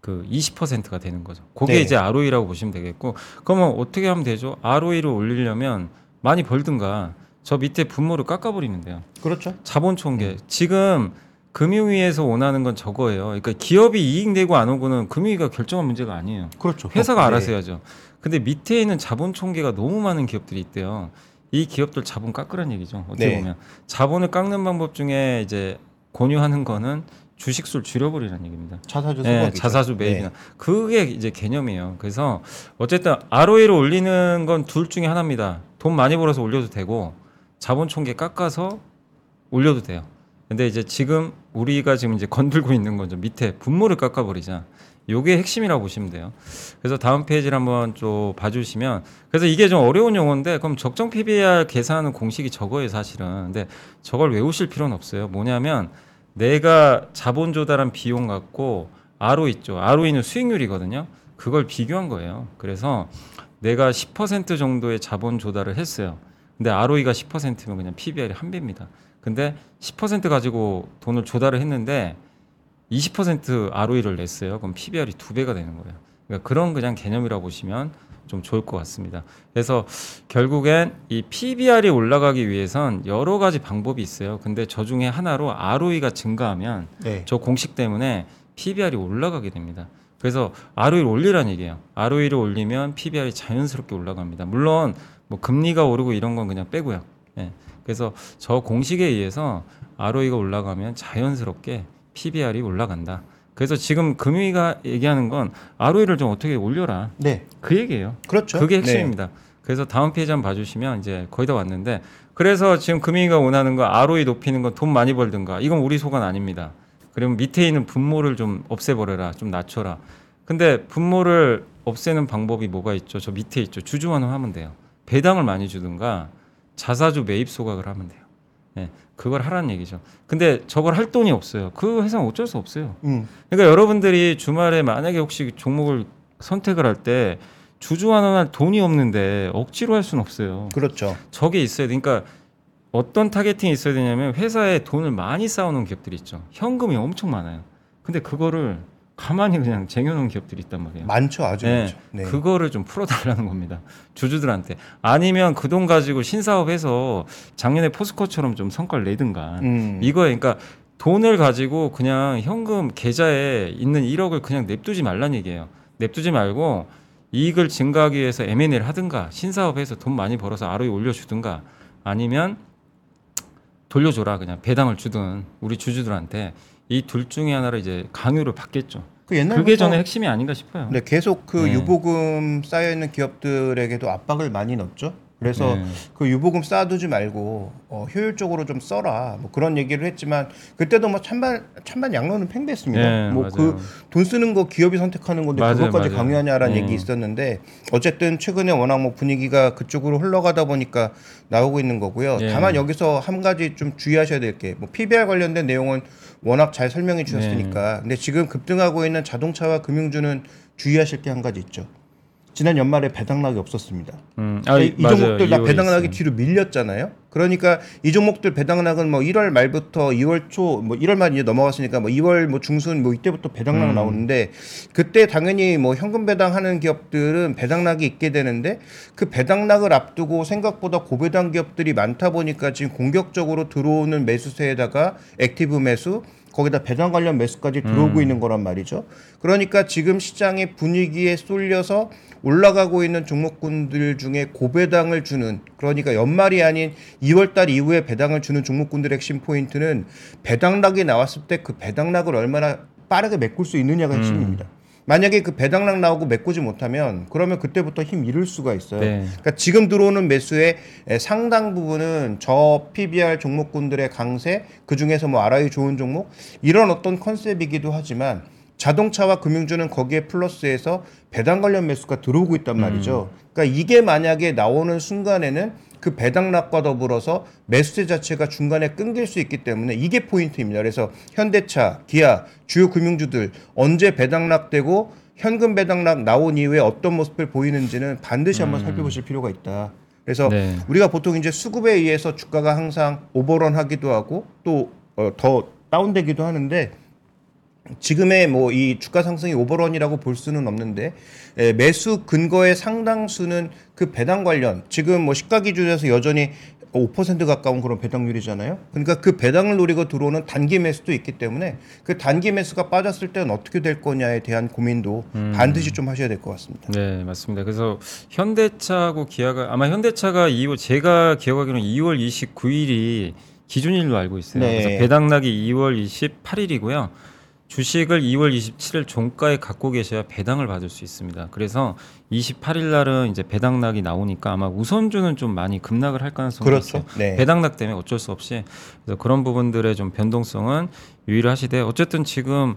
Speaker 2: 그 20%가 되는 거죠. 그게
Speaker 3: 네.
Speaker 2: 이제 ROE라고 보시면 되겠고 그러면 어떻게 하면 되죠? ROE를 올리려면 많이 벌든가 저 밑에 분모를 깎아버리면 돼요.
Speaker 3: 그렇죠.
Speaker 2: 자본 총계. 지금 금융위에서 원하는 건 저거예요. 그러니까 기업이 이익 내고 안 오고는 금융위가 결정한 문제가 아니에요.
Speaker 3: 그렇죠.
Speaker 2: 회사가
Speaker 3: 네.
Speaker 2: 알아서 해야죠. 근데 밑에 있는 자본 총계가 너무 많은 기업들이 있대요. 이 기업들 자본 깎으란 얘기죠. 어떻게
Speaker 3: 네.
Speaker 2: 보면 자본을 깎는 방법 중에 이제 권유하는 거는 주식수를 줄여버리라는 얘기입니다.
Speaker 3: 자사주
Speaker 2: 네,
Speaker 3: 소각이죠.
Speaker 2: 자사주 매입이나
Speaker 3: 네.
Speaker 2: 그게 이제 개념이에요. 그래서 어쨌든 ROE를 올리는 건 둘 중에 하나입니다. 돈 많이 벌어서 올려도 되고 자본 총계 깎아서 올려도 돼요. 근데 이제 지금 우리가 지금 이제 건들고 있는 거죠. 밑에 분모를 깎아버리자. 요게 핵심이라고 보시면 돼요. 그래서 다음 페이지를 한번 좀 봐주시면 그래서 이게 좀 어려운 용어인데 그럼 적정 PBR 계산하는 공식이 저거예요 사실은. 근데 저걸 외우실 필요는 없어요. 뭐냐면 내가 자본 조달한 비용 갖고 RO 있죠. ROE는 수익률이거든요. 그걸 비교한 거예요. 그래서 내가 10% 정도의 자본 조달을 했어요. 근데 ROE가 10%면 그냥 PBR이 한 배입니다. 근데 10% 가지고 돈을 조달을 했는데 20% ROE를 냈어요. 그럼 PBR이 두 배가 되는 거예요. 그러니까 그런 그냥 개념이라고 보시면 좀 좋을 것 같습니다. 그래서 결국엔 이 PBR이 올라가기 위해선 여러 가지 방법이 있어요. 근데 저 중에 하나로 ROE가 증가하면
Speaker 3: 네.
Speaker 2: 저 공식 때문에 PBR이 올라가게 됩니다. 그래서 ROE를 올리라는 얘기예요. ROE를 올리면 PBR이 자연스럽게 올라갑니다. 물론 뭐 금리가 오르고 이런 건 그냥 빼고요. 예. 그래서 저 공식에 의해서 ROE가 올라가면 자연스럽게 PBR이 올라간다. 그래서 지금 금융위가 얘기하는 건 ROE를 좀 어떻게 올려라.
Speaker 3: 네,
Speaker 2: 그 얘기예요.
Speaker 3: 그렇죠.
Speaker 2: 그게
Speaker 3: 네.
Speaker 2: 핵심입니다. 그래서 다음 페이지 한번 봐주시면 이제 거의 다 왔는데 그래서 지금 금융위가 원하는 거 ROE 높이는 건 돈 많이 벌든가 이건 우리 소관 아닙니다. 그러면 밑에 있는 분모를 좀 없애버려라, 좀 낮춰라. 근데 분모를 없애는 방법이 뭐가 있죠? 저 밑에 있죠. 주주환원 하면 돼요. 배당을 많이 주든가 자사주 매입 소각을 하면 돼요. 예, 그걸 하라는 얘기죠. 근데 저걸 할 돈이 없어요. 그 회사는 어쩔 수 없어요.
Speaker 3: 음,
Speaker 2: 그러니까 여러분들이 주말에 만약에 혹시 종목을 선택을 할 때 주주 환원할 돈이 없는데 억지로 할 수는 없어요.
Speaker 3: 그렇죠.
Speaker 2: 저게 있어야 돼. 그러니까 어떤 타겟팅이 있어야 되냐면 회사에 돈을 많이 쌓아놓은 기업들이 있죠. 현금이 엄청 많아요. 근데 그거를 가만히 그냥 쟁여놓은 기업들이 있단 말이에요.
Speaker 3: 많죠, 아주
Speaker 2: 네,
Speaker 3: 많죠. 네.
Speaker 2: 그거를 좀 풀어달라는 겁니다. 주주들한테. 아니면 그 돈 가지고 신사업해서 작년에 포스코처럼 좀 성과를 내든가.
Speaker 3: 음,
Speaker 2: 이거에 그러니까 돈을 가지고 그냥 현금 계좌에 있는 1억을 그냥 냅두지 말란 얘기예요. 냅두지 말고 이익을 증가하기 위해서 M&A를 하든가 신사업해서 돈 많이 벌어서 ROE 올려주든가 아니면 돌려줘라 그냥 배당을 주든 우리 주주들한테 이 둘 중에 하나를 이제 강요를 받겠죠.
Speaker 3: 그 옛날부터
Speaker 2: 그게 저는 핵심이 아닌가 싶어요.
Speaker 3: 네, 계속 그
Speaker 2: 네.
Speaker 3: 유보금 쌓여 있는 기업들에게도 압박을 많이 넣었죠. 그래서
Speaker 2: 네.
Speaker 3: 그 유보금 쌓아두지 말고 어, 효율적으로 좀 써라. 뭐 그런 얘기를 했지만 그때도 뭐 찬반 찬반 양론은 팽배했습니다.
Speaker 2: 네,
Speaker 3: 뭐
Speaker 2: 맞아요.
Speaker 3: 그돈 쓰는 거 기업이 선택하는 건데
Speaker 2: 맞아요,
Speaker 3: 그것까지
Speaker 2: 맞아요.
Speaker 3: 강요하냐라는
Speaker 2: 네.
Speaker 3: 얘기 있었는데 어쨌든 최근에 워낙 뭐 분위기가 그쪽으로 흘러가다 보니까 나오고 있는 거고요.
Speaker 2: 네.
Speaker 3: 다만 여기서 한 가지 좀 주의하셔야 될 게 뭐 PBR 관련된 내용은 워낙 잘 설명해 주셨으니까.
Speaker 2: 네.
Speaker 3: 근데 지금 급등하고 있는 자동차와 금융주는 주의하실 게 한 가지 있죠. 지난 연말에 배당락이 없었습니다.
Speaker 2: 음,
Speaker 3: 이, 이
Speaker 2: 맞아요.
Speaker 3: 종목들 다
Speaker 2: 2월에
Speaker 3: 배당락이
Speaker 2: 있어요.
Speaker 3: 뒤로 밀렸잖아요. 그러니까 이 종목들 배당락은 뭐 1월 말부터 2월 초, 뭐 1월 말 이제 넘어갔으니까 뭐 2월 뭐 중순 뭐 이때부터 배당락
Speaker 2: 음.
Speaker 3: 나오는데 그때 당연히 뭐 현금 배당하는 기업들은 배당락이 있게 되는데 그 배당락을 앞두고 생각보다 고배당 기업들이 많다 보니까 지금 공격적으로 들어오는 매수세에다가 active 매수 거기다 배당 관련 매수까지 들어오고
Speaker 2: 음.
Speaker 3: 있는 거란 말이죠. 그러니까 지금 시장의 분위기에 쏠려서 올라가고 있는 종목군들 중에 고배당을 주는 그러니까 연말이 아닌 2월 달 이후에 배당을 주는 종목군들의 핵심 포인트는 배당락이 나왔을 때 그 배당락을 얼마나 빠르게 메꿀 수 있느냐가 핵심입니다. 만약에 그 배당락 나오고 메꾸지 못하면 그러면 그때부터 힘 잃을 수가 있어요.
Speaker 2: 네.
Speaker 3: 그러니까 지금 들어오는 매수의 에, 상당 부분은 저 PBR 종목군들의 강세, 그 중에서 뭐 ROI 좋은 종목 이런 어떤 컨셉이기도 하지만 자동차와 금융주는 거기에 플러스해서 배당 관련 매수가 들어오고 있단 말이죠. 그러니까 이게 만약에 나오는 순간에는 그 배당락과 더불어서 매수세 자체가 중간에 끊길 수 있기 때문에 이게 포인트입니다. 그래서 현대차, 기아, 주요 금융주들 언제 배당락되고 현금 배당락 나온 이후에 어떤 모습을 보이는지는 반드시 한번 살펴보실 필요가 있다. 그래서
Speaker 2: 네.
Speaker 3: 우리가 보통 이제 수급에 의해서 주가가 항상 오버런 하기도 하고 또더 다운되기도 하는데 지금의 뭐 이 주가 상승이 오버런이라고 볼 수는 없는데 에, 매수 근거의 상당수는 그 배당 관련 지금 뭐 시가 기준에서 여전히 5% 가까운 그런 배당률이잖아요. 그러니까 그 배당을 노리고 들어오는 단기 매수도 있기 때문에 그 단기 매수가 빠졌을 때는 어떻게 될 거냐에 대한 고민도 반드시 좀 하셔야 될 것 같습니다.
Speaker 2: 네, 맞습니다. 그래서 현대차하고 기아가 아마 현대차가 2월 제가 기억하기로는 2월 29일이 기준일로 알고 있어요.
Speaker 3: 네.
Speaker 2: 그래서 배당락이 2월 28일이고요. 주식을 2월 27일 종가에 갖고 계셔야 배당을 받을 수 있습니다. 그래서 28일 날은 이제 배당락이 나오니까 아마 우선주는 좀 많이 급락을 할 가능성이
Speaker 3: 그렇죠.
Speaker 2: 있어요.
Speaker 3: 네.
Speaker 2: 배당락 때문에 어쩔 수 없이 그래서 그런 부분들의 좀 변동성은 유의를 하시되 어쨌든 지금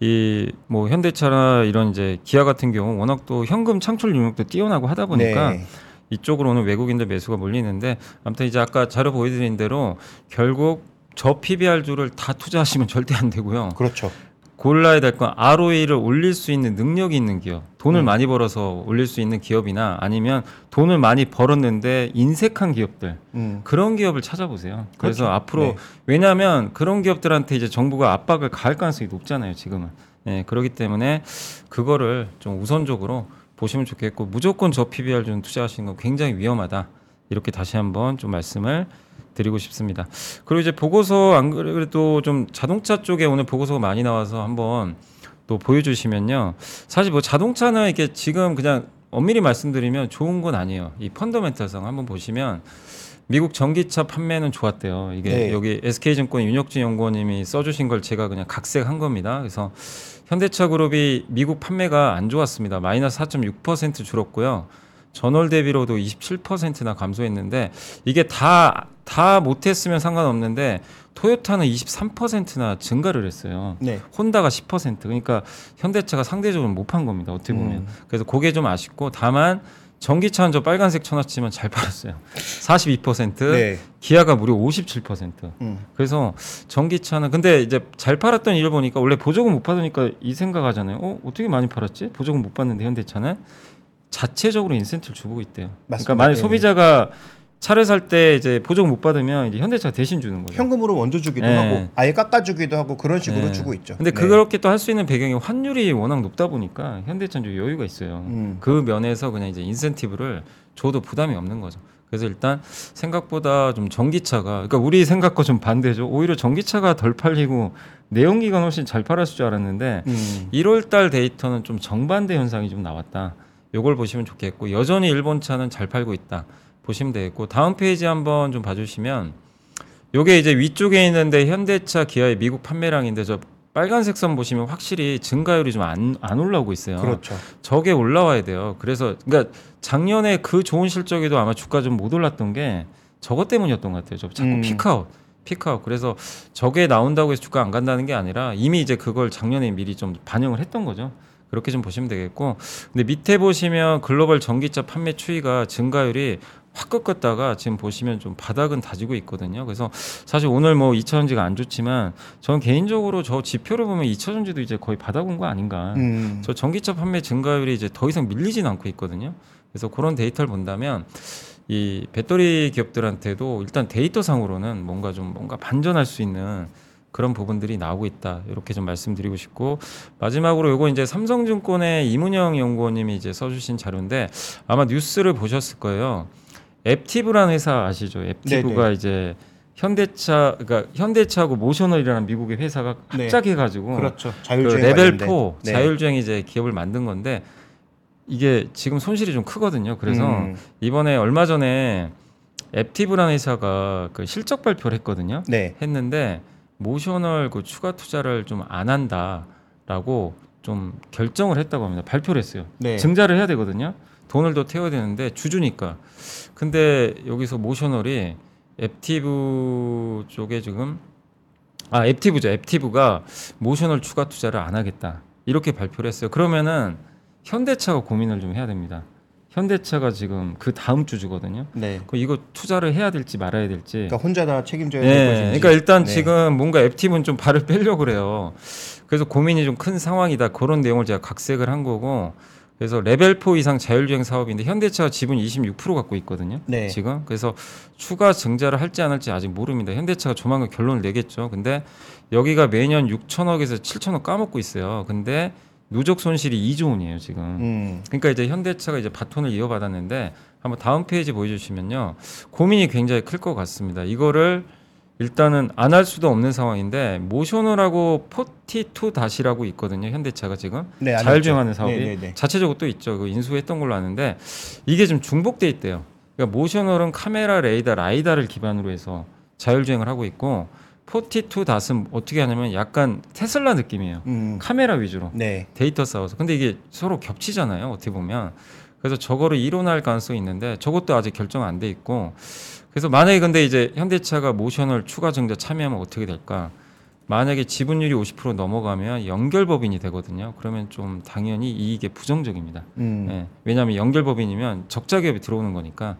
Speaker 2: 이 뭐 현대차나 이런 이제 기아 같은 경우 워낙 또 현금 창출 능력도 뛰어나고 하다 보니까
Speaker 3: 네.
Speaker 2: 이쪽으로 오는 외국인들 매수가 몰리는데 아무튼 이제 아까 자료 보여드린 대로 결국 저 PBR주를 다 투자하시면 절대 안 되고요.
Speaker 3: 그렇죠.
Speaker 2: 골라야 될 건 ROE를 올릴 수 있는 능력이 있는 기업, 돈을
Speaker 3: 음.
Speaker 2: 많이 벌어서 올릴 수 있는 기업이나 아니면 돈을 많이 벌었는데 인색한 기업들
Speaker 3: 음.
Speaker 2: 그런 기업을 찾아보세요. 그래서
Speaker 3: 그렇죠.
Speaker 2: 앞으로
Speaker 3: 네.
Speaker 2: 왜냐하면 그런 기업들한테 이제 정부가 압박을 가할 가능성이 높잖아요. 지금은. 예, 그렇기 때문에 그거를 좀 우선적으로 보시면 좋겠고 무조건 저 PBR 좀 투자하시는 건 굉장히 위험하다. 이렇게 다시 한번 좀 말씀을 드리고 싶습니다. 그리고 이제 보고서 안 그래도 좀 자동차 쪽에 오늘 보고서가 많이 나와서 한번 또 보여주시면요. 사실 뭐 자동차는 이게 지금 그냥 엄밀히 말씀드리면 좋은 건 아니에요. 이 펀더멘탈성 한번 보시면 미국 전기차 판매는 좋았대요. 이게
Speaker 3: 네.
Speaker 2: 여기 SK증권 윤혁진 연구원님이 써주신 걸 제가 그냥 각색한 겁니다. 그래서 현대차 그룹이 미국 판매가 안 좋았습니다. 마이너스 4.6% 줄었고요. 전월 대비로도 27%나 감소했는데 이게 다 다 못했으면 상관없는데 토요타는 23%나 증가를 했어요.
Speaker 3: 네.
Speaker 2: 혼다가 10% 그러니까 현대차가 상대적으로 못 판 겁니다. 어떻게 보면
Speaker 3: 음.
Speaker 2: 그래서 그게 좀 아쉽고 다만 전기차는 저 빨간색 쳐놨지만 잘 팔았어요. 42%
Speaker 3: 네.
Speaker 2: 기아가 무려 57%.
Speaker 3: 음.
Speaker 2: 그래서 전기차는 근데 이제 잘 팔았던 이유를 보니까 원래 보조금 못 받으니까 이 생각하잖아요. 어 어떻게 많이 팔았지? 보조금 못 받는데 현대차는 자체적으로 인센티브를 주고 있대요.
Speaker 3: 맞습니다.
Speaker 2: 그러니까 만약
Speaker 3: 네.
Speaker 2: 소비자가 차를 살 때 이제 보조금 못 받으면 이제 현대차가 대신 주는 거죠.
Speaker 3: 현금으로 먼저 주기도
Speaker 2: 네.
Speaker 3: 하고 아예 깎아 주기도 하고 그런 식으로
Speaker 2: 네.
Speaker 3: 주고 있죠.
Speaker 2: 근데
Speaker 3: 네.
Speaker 2: 그렇게 또 할 수 있는 배경이 환율이 워낙 높다 보니까 현대차는 좀 여유가 있어요.
Speaker 3: 음.
Speaker 2: 그 면에서 그냥 이제 인센티브를 줘도 부담이 없는 거죠. 그래서 일단 생각보다 좀 전기차가 그러니까 우리 생각과 좀 반대죠. 오히려 전기차가 덜 팔리고 내연기관 훨씬 잘 팔았을 줄 알았는데
Speaker 3: 음.
Speaker 2: 1월 달 데이터는 좀 정반대 현상이 좀 나왔다. 요걸 보시면 좋겠고 여전히 일본 차는 잘 팔고 있다. 보시면 되겠고 다음 페이지 한번 좀 봐주시면 요게 이제 위쪽에 있는데 현대차 기아의 미국 판매량인데 저 빨간색 선 보시면 확실히 증가율이 좀 안 안 올라오고 있어요.
Speaker 3: 그렇죠.
Speaker 2: 저게 올라와야 돼요. 그래서 그러니까 작년에 그 좋은 실적에도 아마 주가 좀 못 올랐던 게 저것 때문이었던 것 같아요. 저 자꾸
Speaker 3: 음.
Speaker 2: peak out, peak out. 그래서 저게 나온다고 해서 주가 안 간다는 게 아니라 이미 이제 그걸 작년에 미리 좀 반영을 했던 거죠. 그렇게 좀 보시면 되겠고. 근데 밑에 보시면 글로벌 전기차 판매 추이가 증가율이 확 꺾었다가 지금 보시면 좀 바닥은 다지고 있거든요. 그래서 사실 오늘 뭐 2차전지가 안 좋지만 저는 개인적으로 저 지표를 보면 2차전지도 이제 거의 바닥 온 거 아닌가.
Speaker 3: 음.
Speaker 2: 저 전기차 판매 증가율이 이제 더 이상 밀리진 않고 있거든요. 그래서 그런 데이터를 본다면 이 배터리 기업들한테도 일단 데이터상으로는 뭔가 좀 뭔가 반전할 수 있는 그런 부분들이 나오고 있다. 이렇게 좀 말씀드리고 싶고 마지막으로 요거 이제 삼성증권의 이문영 연구원님이 이제 써주신 자료인데 아마 뉴스를 보셨을 거예요. 앱티브라는 회사 아시죠? 앱티브가
Speaker 3: 네네.
Speaker 2: 이제 현대차 그러니까 현대차하고 모셔널이라는 미국의 회사가
Speaker 3: 네.
Speaker 2: 합작해 가지고
Speaker 3: 그렇죠.
Speaker 2: 그
Speaker 3: 자율주행
Speaker 2: 레벨
Speaker 3: 관련된.
Speaker 2: 4
Speaker 3: 네.
Speaker 2: 자율주행 이제 기업을 만든 건데 이게 지금 손실이 좀 크거든요. 그래서
Speaker 3: 음. 이번에
Speaker 2: 이번에 얼마 전에 앱티브라는 회사가 그 실적 발표를 했거든요.
Speaker 3: 네.
Speaker 2: 했는데 모셔널 그 추가 투자를 좀 안 한다라고 좀 결정을 했다고 합니다. 발표를 했어요.
Speaker 3: 네.
Speaker 2: 증자를 해야 되거든요. 돈을 더 태워야 되는데 주주니까. 근데 여기서 모셔널이 앱티브 쪽에 지금 아 앱티브죠. 앱티브가 모셔널 추가 투자를 안 하겠다. 이렇게 발표를 했어요. 그러면은 현대차가 고민을 좀 해야 됩니다. 현대차가 지금 그 다음 주주거든요.
Speaker 3: 네.
Speaker 2: 그 이거 투자를 해야 될지 말아야 될지.
Speaker 3: 그러니까 혼자 다 책임져야 될
Speaker 2: 네,
Speaker 3: 것인지.
Speaker 2: 그러니까 일단
Speaker 3: 네.
Speaker 2: 지금 뭔가 앱팀은 좀 발을 빼려고 그래요. 그래서 고민이 좀 큰 상황이다. 그런 내용을 제가 각색을 한 거고. 그래서 레벨 4 이상 자율주행 사업인데 현대차가 지분 26% 갖고 있거든요.
Speaker 3: 네.
Speaker 2: 지금 그래서 추가 증자를 할지 안 할지 아직 모릅니다. 현대차가 조만간 결론을 내겠죠. 근데 여기가 매년 6천억에서 7천억 까먹고 있어요. 근데 누적 손실이 2조 원이에요 지금.
Speaker 3: 음.
Speaker 2: 그러니까 이제 현대차가 이제 바톤을 이어받았는데 한번 다음 페이지 보여주시면요 고민이 굉장히 클 것 같습니다. 이거를 일단은 안 할 수도 없는 상황인데 모셔널하고 포티투닷이라고 있거든요. 현대차가 지금
Speaker 3: 네, 안
Speaker 2: 자율주행하는. 사업이
Speaker 3: 네, 네, 네.
Speaker 2: 자체적으로 또 있죠. 그 인수했던 걸로 아는데 이게 좀 중복돼 있대요. 그러니까 모셔널은 카메라, 레이더, 라이다를 기반으로 해서 자율주행을 하고 있고 포티투닷은 어떻게 하냐면 약간 테슬라 느낌이에요.
Speaker 3: 음.
Speaker 2: 카메라 위주로.
Speaker 3: 네.
Speaker 2: 데이터 쌓아서 근데 이게 서로 겹치잖아요 어떻게 보면 그래서 저거를 일원화할 가능성이 있는데 저것도 아직 결정 안 돼 있고 그래서 만약에 근데 이제 현대차가 모셔널 추가 증자 참여하면 어떻게 될까? 만약에 지분율이 50% 넘어가면 연결법인이 되거든요. 그러면 좀 당연히 이익에 부정적입니다.
Speaker 3: 음.
Speaker 2: 예, 왜냐하면 연결법인이면 적자 기업이 들어오는 거니까.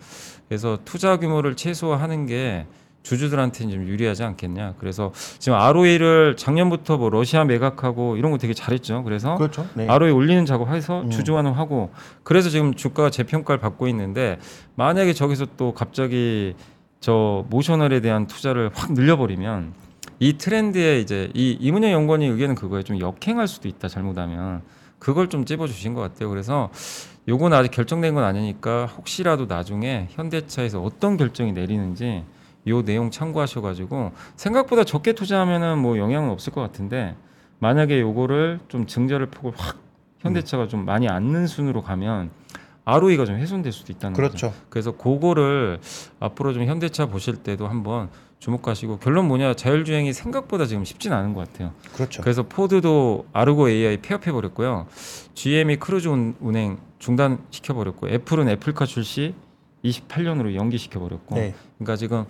Speaker 2: 그래서 투자 규모를 최소화하는 게 주주들한테는 좀 유리하지 않겠냐. 그래서 지금 ROE를 작년부터 뭐 러시아 매각하고 이런 거 되게 잘했죠. 그래서
Speaker 3: 그렇죠. 네.
Speaker 2: ROE 올리는 작업해서
Speaker 3: 음.
Speaker 2: 주주환원 하고 그래서 지금 주가가 재평가를 받고 있는데 만약에 저기서 또 갑자기 저 모셔널에 대한 투자를 확 늘려버리면 이 트렌드에 이제 이 이문영 연구원의 의견은 그거에 좀 역행할 수도 있다 잘못하면 그걸 좀 찝어주신 것 같아요. 그래서 요건 아직 결정된 건 아니니까 혹시라도 나중에 현대차에서 어떤 결정이 내리는지 요 내용 참고하셔가지고 생각보다 적게 투자하면은 뭐 영향은 없을 것 같은데 만약에 요거를 좀 증자를 폭을 확 현대차가 좀 많이 앉는 순으로 가면 ROE가 좀 훼손될 수도 있다는 거죠.
Speaker 3: 그렇죠.
Speaker 2: 그래서 그거를 앞으로 좀 현대차 보실 때도 한번 주목하시고 결론 뭐냐 자율주행이 생각보다 지금 쉽진 않은 것 같아요.
Speaker 3: 그렇죠.
Speaker 2: 그래서 포드도 아르고 AI 폐업해 버렸고요. GM이 크루즈 운- 운행 중단 시켜 버렸고 애플은 애플카 출시 28년으로 연기시켜 버렸고.
Speaker 3: 네.
Speaker 2: 그러니까 지금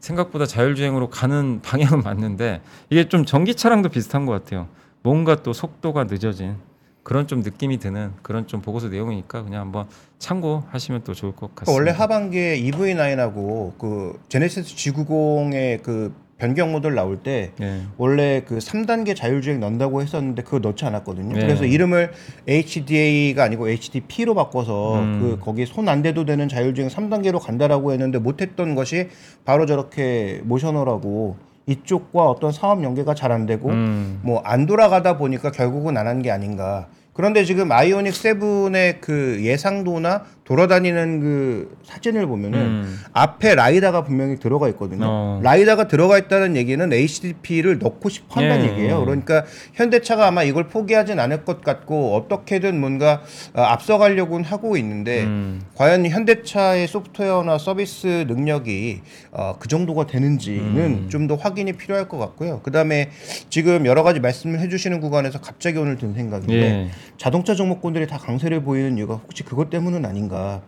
Speaker 2: 생각보다 자율주행으로 가는 방향은 맞는데 이게 좀 전기차랑도 비슷한 것 같아요. 뭔가 또 속도가 늦어진 그런 좀 느낌이 드는 그런 좀 보고서 내용이니까 그냥 한번 참고하시면 또 좋을 것 같습니다.
Speaker 3: 원래 하반기에 EV9하고 그 제네시스 G90의 그 변경 모델 나올 때
Speaker 2: 예.
Speaker 3: 원래 그 3단계 자율주행 넣는다고 했었는데 그거 넣지 않았거든요.
Speaker 2: 네.
Speaker 3: 그래서 이름을 HDA가 아니고 HDP로 바꿔서
Speaker 2: 음.
Speaker 3: 그 거기 손 안 대도 되는 자율주행 3단계로 간다라고 했는데 못했던 것이 바로 저렇게 모셔너라고 이쪽과 어떤 사업 연계가 잘 안 되고
Speaker 2: 음.
Speaker 3: 뭐안 돌아가다 보니까 결국은 안 한 게 아닌가. 그런데 지금 아이오닉 7의 그 예상도나 돌아다니는 그 사진을 보면은
Speaker 2: 음.
Speaker 3: 앞에 라이다가 분명히 들어가 있거든요.
Speaker 2: 어.
Speaker 3: 라이다가 들어가 있다는 얘기는 HDP를 넣고 싶어 한다는
Speaker 2: 예.
Speaker 3: 얘기예요. 그러니까 현대차가 아마 이걸 포기하진 않을 것 같고 어떻게든 뭔가 어, 앞서가려고는 하고 있는데
Speaker 2: 음.
Speaker 3: 과연 현대차의 소프트웨어나 서비스 능력이 어, 그 정도가 되는지는
Speaker 2: 음.
Speaker 3: 좀더 확인이 필요할 것 같고요. 그 다음에 지금 여러 가지 말씀을 해주시는 구간에서 갑자기 오늘 든 생각인데
Speaker 2: 예.
Speaker 3: 자동차 종목군들이 다 강세를 보이는 이유가 혹시 그것 때문은 아닌가?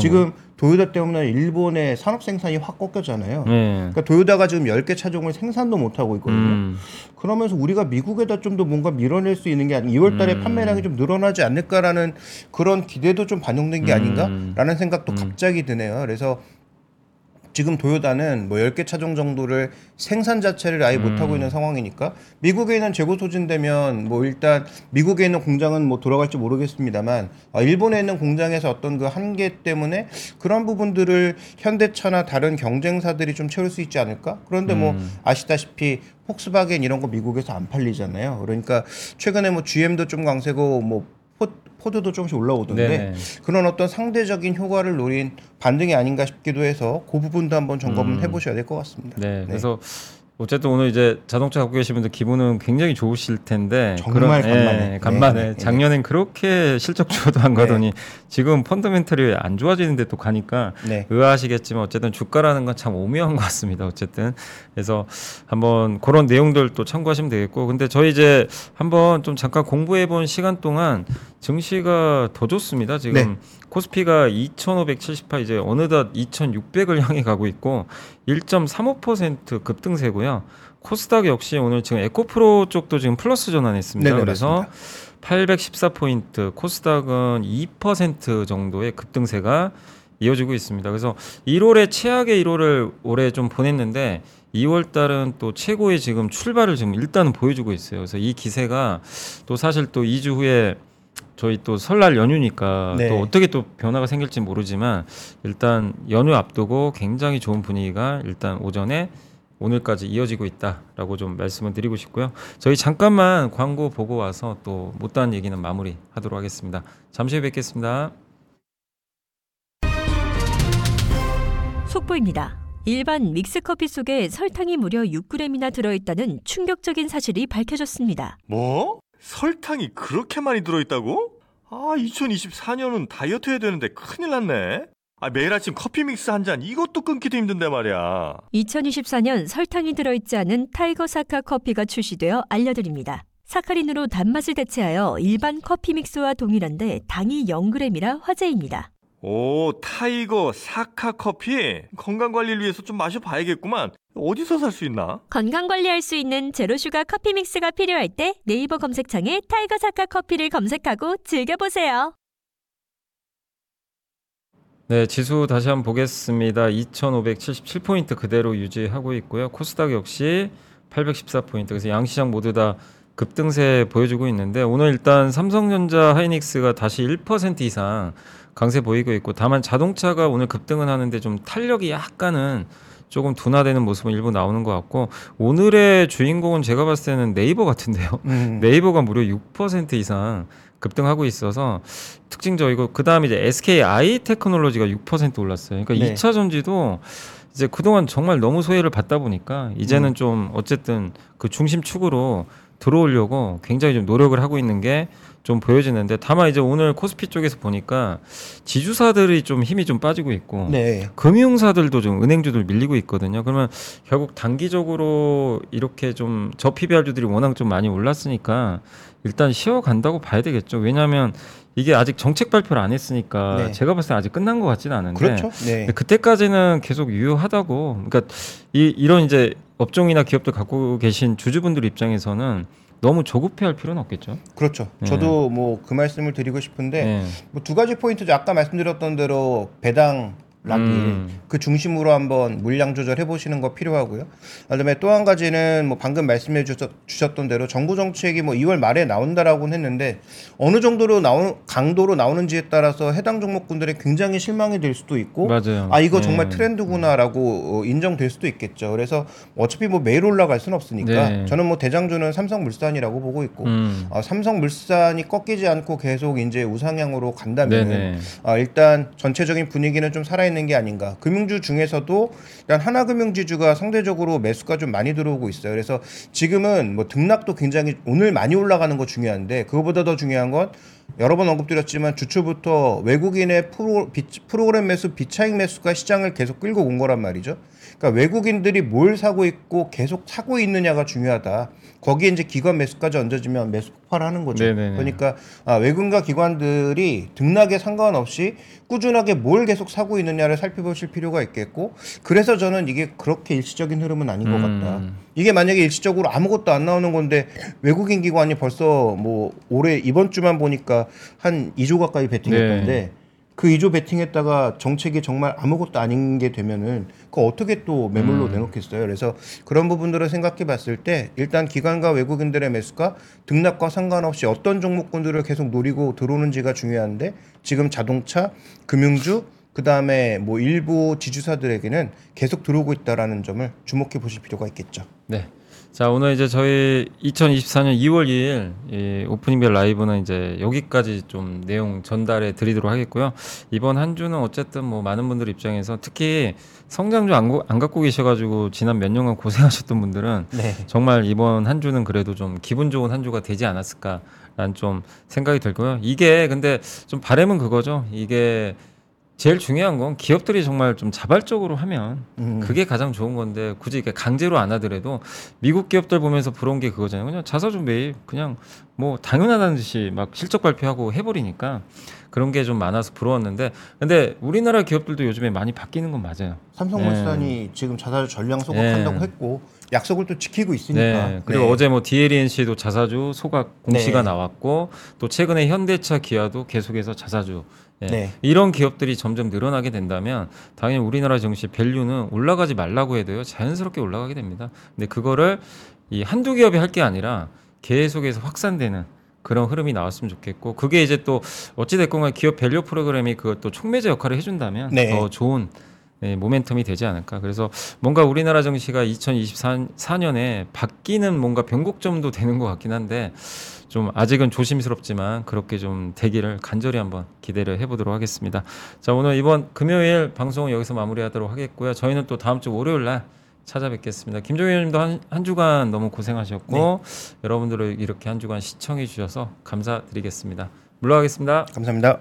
Speaker 3: 지금 도요타 때문에 일본의 산업 생산이 확 꺾였잖아요.
Speaker 2: 거? 예.
Speaker 3: 그러니까 도요타가 지금 10개 차종을 생산도 못 하고 있거든요.
Speaker 2: 음.
Speaker 3: 그러면서 우리가 미국에다 좀 더 뭔가 밀어낼 수 있는 게 아니 2월 달에
Speaker 2: 음.
Speaker 3: 판매량이 좀 늘어나지 않을까라는 그런 기대도 좀 반영된 게
Speaker 2: 음.
Speaker 3: 아닌가라는 생각도
Speaker 2: 음.
Speaker 3: 갑자기 드네요. 그래서 지금 도요타는 뭐 10개 차종 정도를 생산 자체를 아예 못 하고
Speaker 2: 음.
Speaker 3: 있는 상황이니까 미국에 있는 재고 소진되면 뭐 일단 미국에 있는 공장은 뭐 돌아갈지 모르겠습니다만 아, 일본에 있는 공장에서 어떤 그 한계 때문에 그런 부분들을 현대차나 다른 경쟁사들이 좀 채울 수 있지 않을까? 그런데 뭐
Speaker 2: 음.
Speaker 3: 아시다시피 폭스바겐 이런 거 미국에서 안 팔리잖아요. 그러니까 최근에 뭐 GM도 좀 강세고 뭐 포, 포드도 조금씩 올라오던데
Speaker 2: 네.
Speaker 3: 그런 어떤 상대적인 효과를 노린 반등이 아닌가 싶기도 해서 그 부분도 한번 점검을
Speaker 2: 음.
Speaker 3: 해보셔야 될 것 같습니다.
Speaker 2: 네. 그래서 어쨌든 오늘 이제 자동차 갖고 계신 분들 기분은 굉장히 좋으실 텐데
Speaker 3: 정말
Speaker 2: 그런- 예,
Speaker 3: 간만에.
Speaker 2: 간만에
Speaker 3: 네, 네,
Speaker 2: 작년엔 그렇게 실적 좋아도 안 가더니 지금 펀더멘털이 안 좋아지는데 또 가니까
Speaker 3: 네.
Speaker 2: 의아하시겠지만 어쨌든 주가라는 건 참 오묘한 것 같습니다. 어쨌든 그래서 한번 그런 내용들 또 참고하시면 되겠고 근데 저희 이제 한번 좀 잠깐 공부해 본 시간 동안 증시가 더 좋습니다. 지금
Speaker 3: 네.
Speaker 2: 코스피가 2,578 이제 어느덧 2,600을 향해 가고 있고 1.35% 급등세고요. 코스닥 역시 오늘 지금 에코프로 쪽도 지금 플러스 전환했습니다.
Speaker 3: 네네,
Speaker 2: 그래서
Speaker 3: 맞습니다.
Speaker 2: 814포인트, 코스닥은 2% 정도의 급등세가 이어지고 있습니다. 그래서 1월에 최악의 1월을 올해 좀 보냈는데 2월 달은 또 최고의 지금 출발을 지금 일단은 보여주고 있어요. 그래서 이 기세가 또 사실 또 2주 후에 저희 또 설날 연휴니까
Speaker 3: 네.
Speaker 2: 또 어떻게 또 변화가 생길지 모르지만 일단 연휴 앞두고 굉장히 좋은 분위기가 일단 오전에 오늘까지 이어지고 있다라고 좀 말씀을 드리고 싶고요. 저희 잠깐만 광고 보고 와서 또 못다한 얘기는 마무리하도록 하겠습니다. 잠시 후에 뵙겠습니다.
Speaker 4: 속보입니다. 일반 믹스커피 속에 설탕이 무려 6g이나 들어있다는 충격적인 사실이 밝혀졌습니다.
Speaker 5: 뭐? 설탕이 그렇게 많이 들어있다고? 아, 2024년은 다이어트 해야 되는데 큰일 났네. 아, 매일 아침 커피 믹스 한 잔 이것도 끊기도 힘든데 말이야.
Speaker 4: 2024년 설탕이 들어있지 않은 타이거 사카 커피가 출시되어 알려드립니다. 사카린으로 단맛을 대체하여 일반 커피 믹스와 동일한데 당이 0g이라 화제입니다.
Speaker 5: 오, 타이거 사카 커피? 건강 관리를 위해서 좀 마셔봐야겠구만. 어디서 살 수 있나?
Speaker 4: 건강 관리할 수 있는 zero sugar 커피 믹스가 필요할 때 네이버 검색창에 타이거 사카 커피를 검색하고 즐겨보세요.
Speaker 2: 네, 지수 다시 한번 보겠습니다. 2,577포인트 그대로 유지하고 있고요. 코스닥 역시 814포인트. 그래서 양시장 모두 다 급등세 보여주고 있는데 오늘 일단 삼성전자 하이닉스가 다시 1% 이상 강세 보이고 있고 다만 자동차가 오늘 급등은 하는데 좀 탄력이 약간은 조금 둔화되는 모습은 일부 나오는 것 같고 오늘의 주인공은 제가 봤을 때는 네이버 같은데요.
Speaker 3: 음.
Speaker 2: 네이버가 무려 6% 이상 급등하고 있어서 특징적이고 그다음에 이제 SKI 테크놀로지가 6% 올랐어요. 그러니까
Speaker 3: 네.
Speaker 2: 2차 전지도 이제 그동안 정말 너무 소외를 받다 보니까 이제는 좀 어쨌든 그 중심축으로 들어오려고 굉장히 좀 노력을 하고 있는 게 좀 보여지는데 다만 이제 오늘 코스피 쪽에서 보니까 지주사들이 좀 힘이 좀 빠지고 있고
Speaker 3: 네.
Speaker 2: 금융사들도 좀 은행주들 밀리고 있거든요. 그러면 결국 단기적으로 이렇게 좀 저PBR주들이 워낙 좀 많이 올랐으니까 일단 쉬어간다고 봐야 되겠죠. 왜냐하면 이게 아직 정책 발표를 안 했으니까
Speaker 3: 네.
Speaker 2: 제가 봤을 때 아직 끝난 것 같지는 않은데
Speaker 3: 그렇죠. 네.
Speaker 2: 그때까지는 계속 유효하다고. 그러니까 이 이런 이제 업종이나 기업들 갖고 계신 주주분들 입장에서는 너무 조급해할 필요는 없겠죠.
Speaker 3: 그렇죠.
Speaker 2: 네.
Speaker 3: 저도 뭐 그 말씀을 드리고 싶은데
Speaker 2: 네.
Speaker 3: 뭐두 가지 포인트죠. 아까 말씀드렸던 대로 배당 락인
Speaker 2: 음.
Speaker 3: 그 중심으로 한번 물량 조절해 보시는 거 필요하고요. 그다음에 또 한 가지는 뭐 방금 말씀해 주셨, 주셨던 대로 정부 정책이 뭐 2월 말에 나온다라고는 했는데 어느 정도로 나오는 강도로 나오는지에 따라서 해당 종목군들이 굉장히 실망이 될 수도 있고
Speaker 2: 맞아요.
Speaker 3: 아 이거
Speaker 2: 네.
Speaker 3: 정말 트렌드구나라고 어, 인정될 수도 있겠죠. 그래서 어차피 뭐 매일 올라갈 수는 없으니까
Speaker 2: 네.
Speaker 3: 저는 뭐 대장주는 삼성물산이라고 보고 있고
Speaker 2: 음.
Speaker 3: 아, 삼성물산이 꺾이지 않고 계속 이제 우상향으로 간다면. 아, 일단 전체적인 분위기는 좀 살아 있는 게 아닌가. 금융주 중에서도 일단 하나금융지주가 상대적으로 매수가 좀 많이 들어오고 있어요. 그래서 지금은 뭐 등락도 굉장히 오늘 많이 올라가는 거 중요한데 그거보다 더 중요한 건 여러 번 언급드렸지만 주초부터 외국인의 프로, 비, 프로그램 매수, 비차익 매수가 시장을 계속 끌고 온 거란 말이죠. 그러니까 외국인들이 뭘 사고 있고 계속 사고 있느냐가 중요하다. 거기에 이제 기관 매수까지 얹어지면 매수 폭발하는 거죠.
Speaker 2: 네네네.
Speaker 3: 그러니까 아, 외국인과 기관들이 등락에 상관없이 꾸준하게 뭘 계속 사고 있느냐를 살펴보실 필요가 있겠고 그래서 저는 이게 그렇게 일시적인 흐름은 아닌 것
Speaker 2: 음.
Speaker 3: 같다. 이게 만약에 일시적으로 아무것도 안 나오는 건데 외국인 기관이 벌써 뭐 올해 이번 주만 보니까 한 2조 가까이 베팅했던데
Speaker 2: 네.
Speaker 3: 그 2조 베팅했다가 정책이 정말 아무것도 아닌 게 되면은 그거 어떻게 또 매물로
Speaker 2: 음.
Speaker 3: 내놓겠어요. 그래서 그런 부분들을 생각해 봤을 때 일단 기관과 외국인들의 매수가 등락과 상관없이 어떤 종목군들을 계속 노리고 들어오는지가 중요한데 지금 자동차, 금융주 그다음에 뭐 일부 지주사들에게는 계속 들어오고 있다라는 점을 주목해 보실 필요가 있겠죠.
Speaker 2: 네. 자 오늘 이제 저희 2024년 2월 2일 이 오프닝별 라이브는 이제 여기까지 좀 내용 전달해 드리도록 하겠고요. 이번 한 주는 어쨌든 뭐 많은 분들 입장에서 특히 성장주 안, 고- 안 갖고 계셔가지고 지난 몇 년간 고생하셨던 분들은
Speaker 3: 네.
Speaker 2: 정말 이번 한 주는 그래도 좀 기분 좋은 한 주가 되지 않았을까라는 좀 생각이 들고요. 이게 근데 좀 바람은 그거죠. 이게 제일 중요한 건 기업들이 정말 좀 자발적으로 하면
Speaker 3: 음.
Speaker 2: 그게 가장 좋은 건데 굳이 이렇게 강제로 안 하더라도 미국 기업들 보면서 부러운 게 그거잖아요. 그냥 자사주 매입 그냥 뭐 당연하다는 듯이 막 실적 발표하고 해버리니까 그런 게 좀 많아서 부러웠는데 근데 우리나라 기업들도 요즘에 많이 바뀌는 건 맞아요.
Speaker 3: 삼성물산이 지금 자사주 전량 소각한다고
Speaker 2: 네.
Speaker 3: 했고 약속을 또 지키고 있으니까.
Speaker 2: 네. 그리고
Speaker 3: 네.
Speaker 2: 어제 뭐 DLNC도 자사주 소각 공시가
Speaker 3: 네.
Speaker 2: 나왔고 또 최근에 현대차 기아도 계속해서 자사주 예.
Speaker 3: 네.
Speaker 2: 이런 기업들이 점점 늘어나게 된다면 당연히 우리나라 증시 밸류는 올라가지 말라고 해도요 자연스럽게 올라가게 됩니다. 근데 그거를 이 한두 기업이 할 게 아니라 계속해서 확산되는 그런 흐름이 나왔으면 좋겠고 그게 이제 또 어찌 됐건 간에 기업 value 프로그램이 그것도 촉매제 역할을 해준다면
Speaker 3: 네.
Speaker 2: 더 좋은 네, 모멘텀이 되지 않을까. 그래서 뭔가 우리나라 증시가 2024년에 바뀌는 뭔가 변곡점도 되는 것 같긴 한데 좀 아직은 조심스럽지만 그렇게 좀 되기를 간절히 한번 기대를 해보도록 하겠습니다. 자 오늘 이번 금요일 방송은 여기서 마무리하도록 하겠고요. 저희는 또 다음 주 월요일 날 찾아뵙겠습니다. 김종현 의원님도 한, 한 주간 너무 고생하셨고 여러분들을 이렇게 한 주간 시청해 주셔서 감사드리겠습니다. 물러가겠습니다.
Speaker 3: 감사합니다.